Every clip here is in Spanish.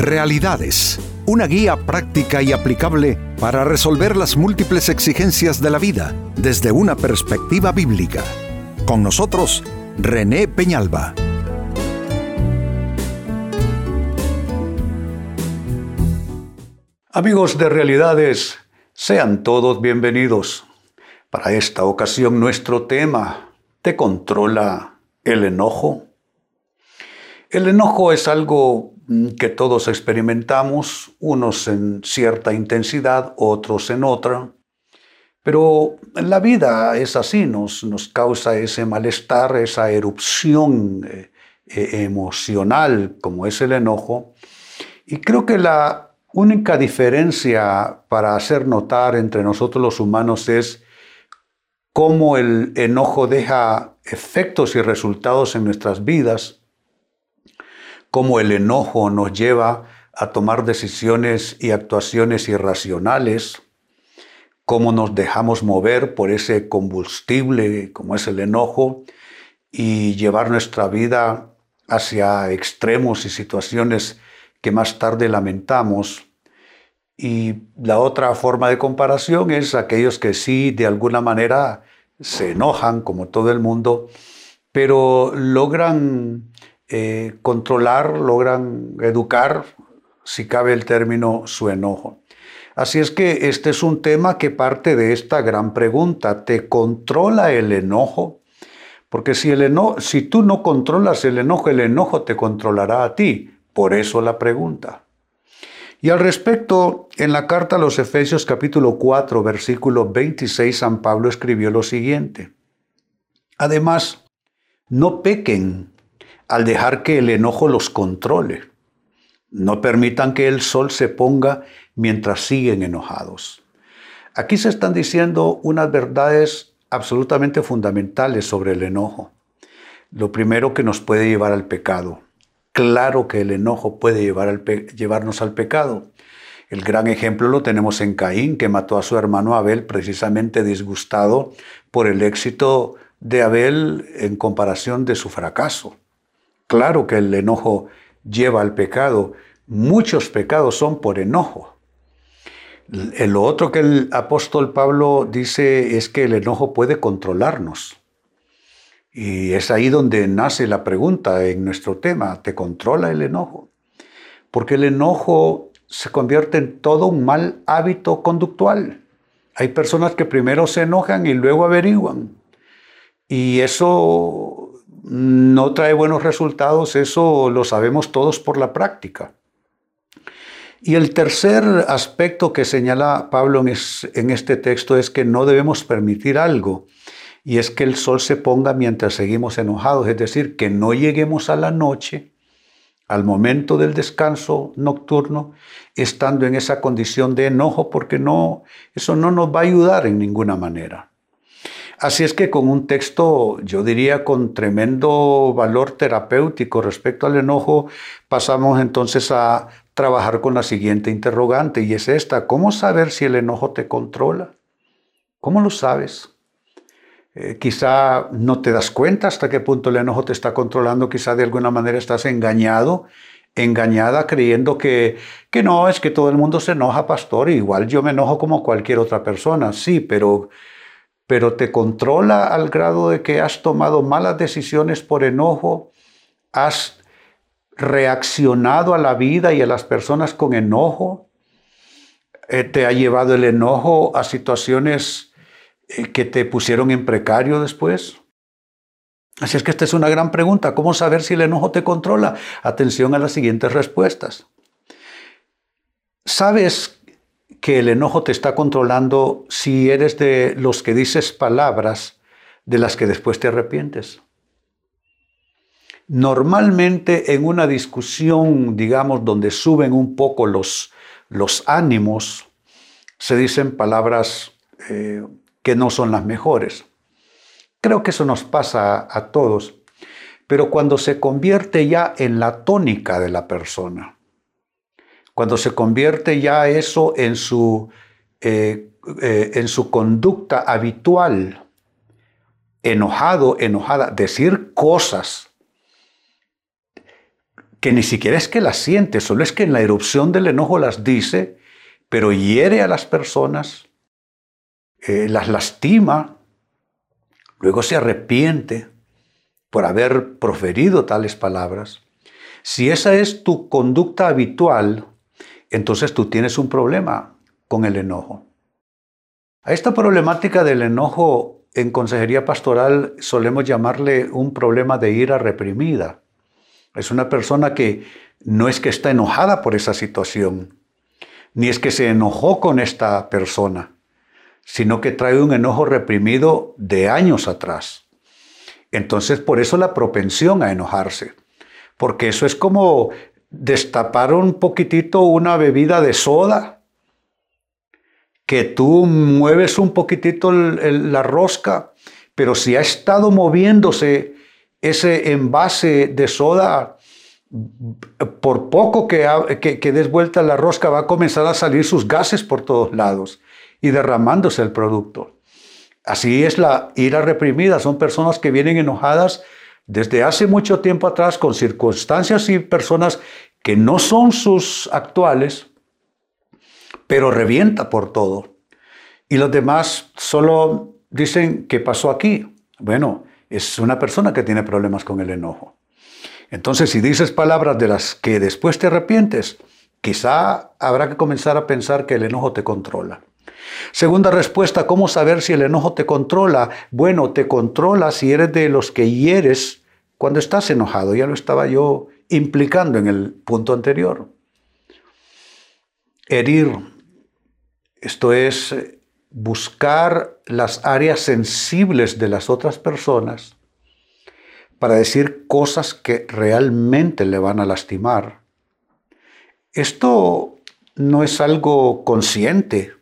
Realidades, una guía práctica y aplicable para resolver las múltiples exigencias de la vida desde una perspectiva bíblica. Con nosotros, René Peñalba. Amigos de Realidades, sean todos bienvenidos. Para esta ocasión nuestro tema, ¿te controla el enojo? El enojo es algo que todos experimentamos, unos en cierta intensidad, otros en otra. Pero la vida es así, nos, nos causa ese malestar, esa erupción eh, eh, emocional como es el enojo. Y creo que la única diferencia para hacer notar entre nosotros los humanos es cómo el enojo deja efectos y resultados en nuestras vidas cómo el enojo nos lleva a tomar decisiones y actuaciones irracionales, cómo nos dejamos mover por ese combustible como es el enojo y llevar nuestra vida hacia extremos y situaciones que más tarde lamentamos. Y la otra forma de comparación es aquellos que sí de alguna manera se enojan, como todo el mundo, pero logran eh, controlar, logran educar, si cabe el término, su enojo. Así es que este es un tema que parte de esta gran pregunta. ¿Te controla el enojo? Porque si, el si tú no controlas el enojo, el enojo te controlará a ti. Por eso la pregunta. Y al respecto, en la carta a los Efesios capítulo 4, versículo 26, San Pablo escribió lo siguiente. Además, no pequen al dejar que el enojo los controle. No permitan que el sol se ponga mientras siguen enojados. Aquí se están diciendo unas verdades absolutamente fundamentales sobre el enojo. Lo primero que nos puede llevar al pecado. Claro que el enojo puede llevarnos al pecado. El gran ejemplo lo tenemos en Caín, que mató a su hermano Abel precisamente disgustado por el éxito de Abel en comparación de su fracaso. Claro que el enojo lleva al pecado. Muchos pecados son por enojo. Lo otro que el apóstol Pablo dice es que el enojo puede controlarnos. Y es ahí donde nace la pregunta en nuestro tema, ¿te controla el enojo? Porque el enojo se convierte en todo un mal hábito conductual. Hay personas que primero se enojan y luego averiguan. Y eso no trae buenos resultados, eso lo sabemos todos por la práctica. Y el tercer aspecto que señala Pablo en este texto es que no debemos permitir algo, y es que el sol se ponga mientras seguimos enojados, es decir, que no lleguemos a la noche, al momento del descanso nocturno, estando en esa condición de enojo, porque no, eso no nos va a ayudar en ninguna manera. Así es que con un texto, yo diría, con tremendo valor terapéutico respecto al enojo, pasamos entonces a trabajar con la siguiente interrogante y es esta, ¿cómo saber si el enojo te controla? ¿Cómo lo sabes? Eh, quizá no te das cuenta hasta qué punto el enojo te está controlando, quizá de alguna manera estás engañado, engañada creyendo que, que no, es que todo el mundo se enoja, pastor, igual yo me enojo como cualquier otra persona, sí, pero pero te controla al grado de que has tomado malas decisiones por enojo, has reaccionado a la vida y a las personas con enojo, eh, te ha llevado el enojo a situaciones eh, que te pusieron en precario después. Así es que esta es una gran pregunta. ¿Cómo saber si el enojo te controla? Atención a las siguientes respuestas. ¿Sabes que el enojo te está controlando si eres de los que dices palabras de las que después te arrepientes. Normalmente en una discusión, digamos, donde suben un poco los, los ánimos, se dicen palabras eh, que no son las mejores. Creo que eso nos pasa a todos, pero cuando se convierte ya en la tónica de la persona, cuando se convierte ya eso en su, eh, eh, en su conducta habitual, enojado, enojada, decir cosas que ni siquiera es que las siente, solo es que en la erupción del enojo las dice, pero hiere a las personas, eh, las lastima, luego se arrepiente por haber proferido tales palabras. Si esa es tu conducta habitual, entonces tú tienes un problema con el enojo. A esta problemática del enojo en consejería pastoral solemos llamarle un problema de ira reprimida. Es una persona que no es que está enojada por esa situación, ni es que se enojó con esta persona, sino que trae un enojo reprimido de años atrás. Entonces, por eso la propensión a enojarse, porque eso es como destapar un poquitito una bebida de soda, que tú mueves un poquitito la rosca, pero si ha estado moviéndose ese envase de soda, por poco que, que, des vuelta la rosca, va a comenzar a salir sus gases por todos lados y derramándose el producto. Así es la ira reprimida. Son personas que vienen enojadas desde hace mucho tiempo atrás con circunstancias y personas que no son sus actuales, pero revienta por todo. Y los demás solo dicen, ¿qué pasó aquí? Bueno, es una persona que tiene problemas con el enojo. Entonces, si dices palabras de las que después te arrepientes, quizá habrá que comenzar a pensar que el enojo te controla. Segunda respuesta, ¿cómo saber si el enojo te controla? Bueno, te controla si eres de los que hieres cuando estás enojado. Ya lo estaba yo implicando en el punto anterior. Herir, esto es buscar las áreas sensibles de las otras personas para decir cosas que realmente le van a lastimar. Esto no es algo consciente,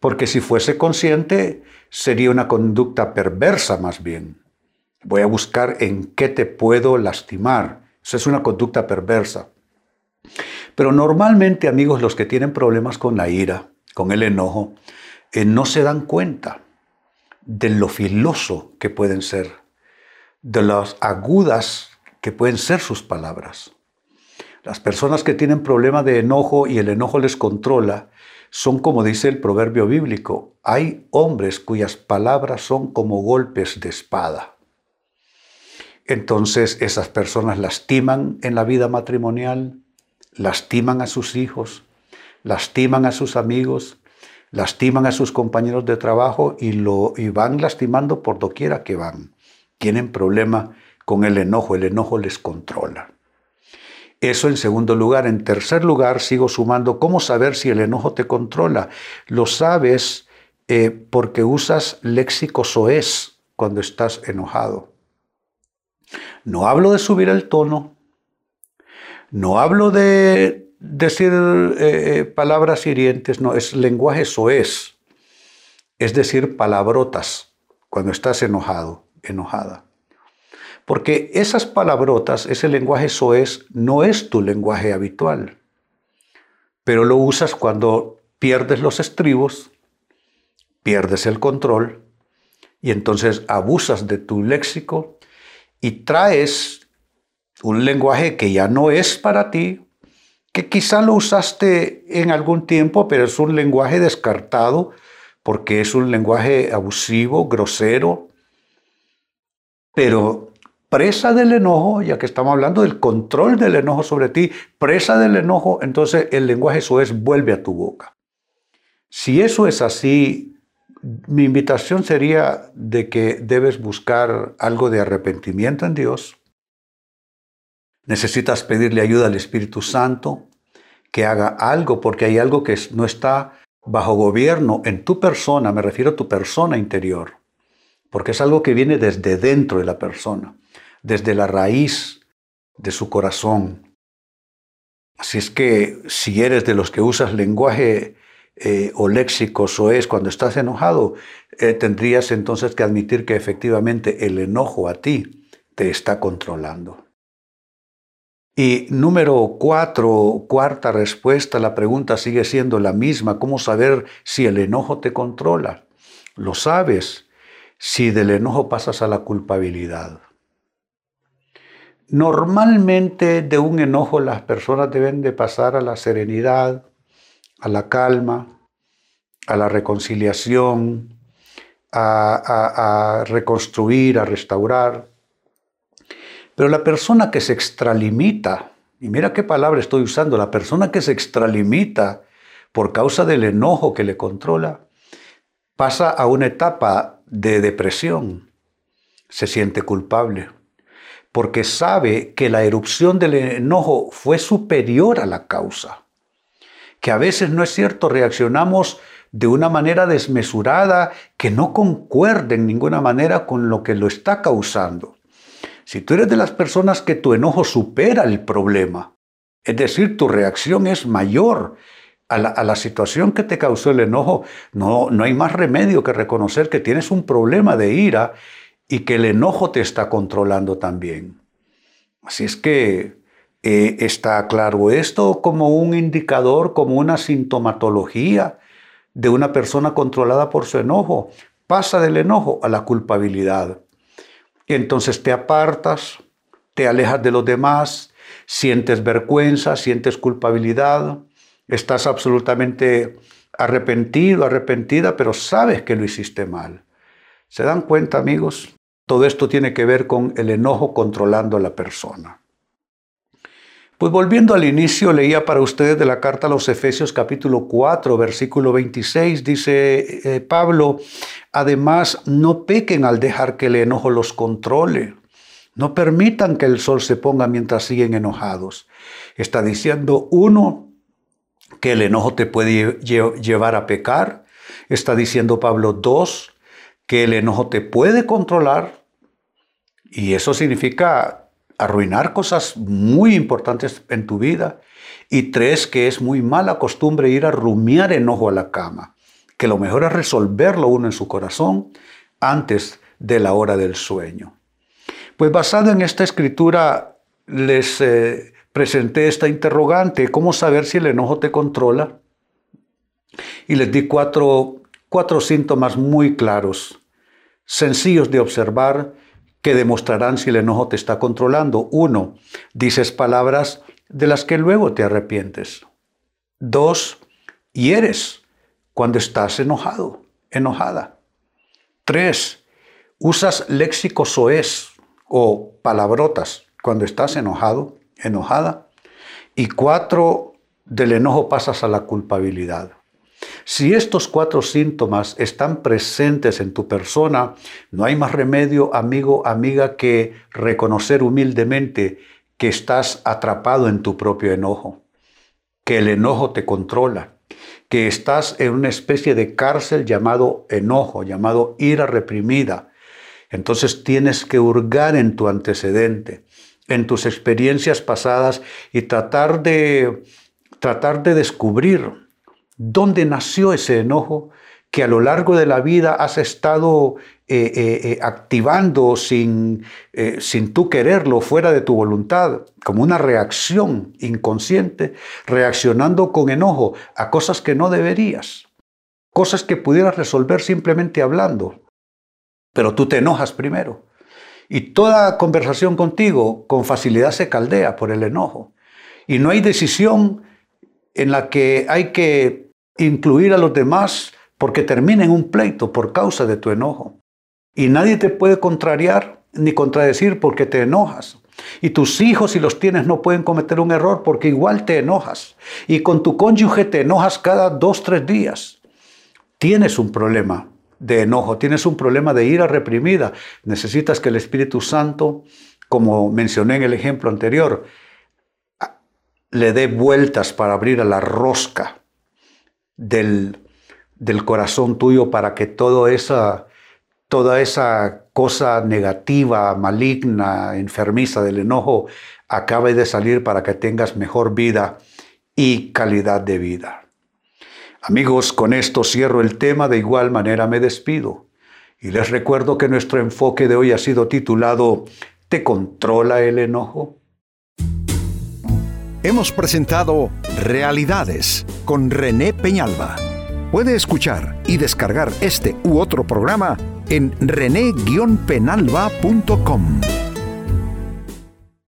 porque si fuese consciente sería una conducta perversa más bien. Voy a buscar en qué te puedo lastimar. Esa es una conducta perversa. Pero normalmente, amigos, los que tienen problemas con la ira, con el enojo, eh, no se dan cuenta de lo filoso que pueden ser, de las agudas que pueden ser sus palabras. Las personas que tienen problema de enojo y el enojo les controla, son como dice el proverbio bíblico, hay hombres cuyas palabras son como golpes de espada. Entonces esas personas lastiman en la vida matrimonial, lastiman a sus hijos, lastiman a sus amigos, lastiman a sus compañeros de trabajo y, lo, y van lastimando por doquiera que van. Tienen problema con el enojo, el enojo les controla. Eso en segundo lugar. En tercer lugar, sigo sumando, ¿cómo saber si el enojo te controla? Lo sabes eh, porque usas léxico soez cuando estás enojado. No hablo de subir el tono, no hablo de decir eh, eh, palabras hirientes, no, es lenguaje soez, es. Decir, palabrotas cuando estás enojado, enojada. Porque esas palabrotas, ese lenguaje soez, no es tu lenguaje habitual, pero lo usas cuando pierdes los estribos, pierdes el control, y entonces abusas de tu léxico y traes un lenguaje que ya no es para ti, que quizá lo usaste en algún tiempo, pero es un lenguaje descartado porque es un lenguaje abusivo, grosero, pero presa del enojo, ya que estamos hablando del control del enojo sobre ti, presa del enojo, entonces el lenguaje eso es vuelve a tu boca. Si eso es así, mi invitación sería de que debes buscar algo de arrepentimiento en Dios, Necesitas pedirle ayuda al Espíritu Santo que haga algo porque hay algo que no está bajo gobierno en tu persona, me refiero a tu persona interior, porque es algo que viene desde dentro de la persona, desde la raíz de su corazón. Así es que si eres de los que usas lenguaje eh, o léxico es cuando estás enojado, eh, tendrías entonces que admitir que efectivamente el enojo a ti te está controlando. Y número cuatro, cuarta respuesta, la pregunta sigue siendo la misma. ¿Cómo saber si el enojo te controla? Lo sabes si del enojo pasas a la culpabilidad. Normalmente de un enojo las personas deben de pasar a la serenidad, a la calma, a la reconciliación, a, reconstruir, a restaurar. Pero la persona que se extralimita, y mira qué palabra estoy usando, la persona que se extralimita por causa del enojo que le controla, pasa a una etapa de depresión, se siente culpable, porque sabe que la erupción del enojo fue superior a la causa, que a veces no es cierto, reaccionamos de una manera desmesurada que no concuerde en ninguna manera con lo que lo está causando. Si tú eres de las personas que tu enojo supera el problema, es decir, tu reacción es mayor a la, situación que te causó el enojo, no, no hay más remedio que reconocer que tienes un problema de ira y que el enojo te está controlando también. Así es que eh, está claro esto como un indicador, como una sintomatología de una persona controlada por su enojo. Pasa del enojo a la culpabilidad. Entonces te apartas, te alejas de los demás, sientes vergüenza, sientes culpabilidad, estás absolutamente arrepentido, arrepentida, pero sabes que lo hiciste mal. ¿Se dan cuenta, amigos? Todo esto tiene que ver con el enojo controlando a la persona. Pues volviendo al inicio, leía para ustedes de la carta a los Efesios capítulo 4, versículo 26, dice eh, Pablo, además no pequen al dejar que el enojo los controle. No permitan que el sol se ponga mientras siguen enojados. Está diciendo, uno, que el enojo te puede llevar a pecar. Está diciendo Pablo, dos, que el enojo te puede controlar. Y eso significa arruinar cosas muy importantes en tu vida. Y tres, que es muy mala costumbre ir a rumiar enojo a la cama, que lo mejor es resolverlo uno en su corazón antes de la hora del sueño. Pues basado en esta escritura les eh, presenté esta interrogante, ¿cómo saber si el enojo te controla? Y les di cuatro, cuatro síntomas muy claros, sencillos de observar que demostrarán si el enojo te está controlando. Uno, dices palabras de las que luego te arrepientes. Dos, hieres cuando estás enojado, enojada. Tres, usas léxico soez o palabrotas cuando estás enojado, enojada. Y cuatro, del enojo pasas a la culpabilidad. Si estos cuatro síntomas están presentes en tu persona, no hay más remedio, amigo, amiga, que reconocer humildemente que estás atrapado en tu propio enojo, que el enojo te controla, que estás en una especie de cárcel llamado enojo, llamado ira reprimida. Entonces tienes que hurgar en tu antecedente, en tus experiencias pasadas y tratar de tratar de descubrir dónde nació ese enojo que a lo largo de la vida has estado eh, eh, eh, activando sin, sin tú quererlo, fuera de tu voluntad, como una reacción inconsciente, reaccionando con enojo a cosas que no deberías, cosas que pudieras resolver simplemente hablando, pero tú te enojas primero. Y toda conversación contigo con facilidad se caldea por el enojo. Y no hay decisión en la que hay que incluir a los demás porque termina en un pleito por causa de tu enojo. Y nadie te puede contrariar ni contradecir porque te enojas. Y tus hijos, si los tienes, no pueden cometer un error porque igual te enojas. Y con tu cónyuge te enojas cada dos, tres días. Tienes un problema de enojo, tienes un problema de ira reprimida. Necesitas que el Espíritu Santo, como mencioné en el ejemplo anterior, le dé vueltas para abrir a la rosca del, corazón tuyo para que todo esa, toda esa cosa negativa, maligna, enfermiza del enojo acabe de salir para que tengas mejor vida y calidad de vida. Amigos, con esto cierro el tema, de igual manera me despido. Y les recuerdo que nuestro enfoque de hoy ha sido titulado ¿Te controla el enojo? Hemos presentado Realidades con René Peñalba. Puede escuchar y descargar este u otro programa en rene-penalba.com.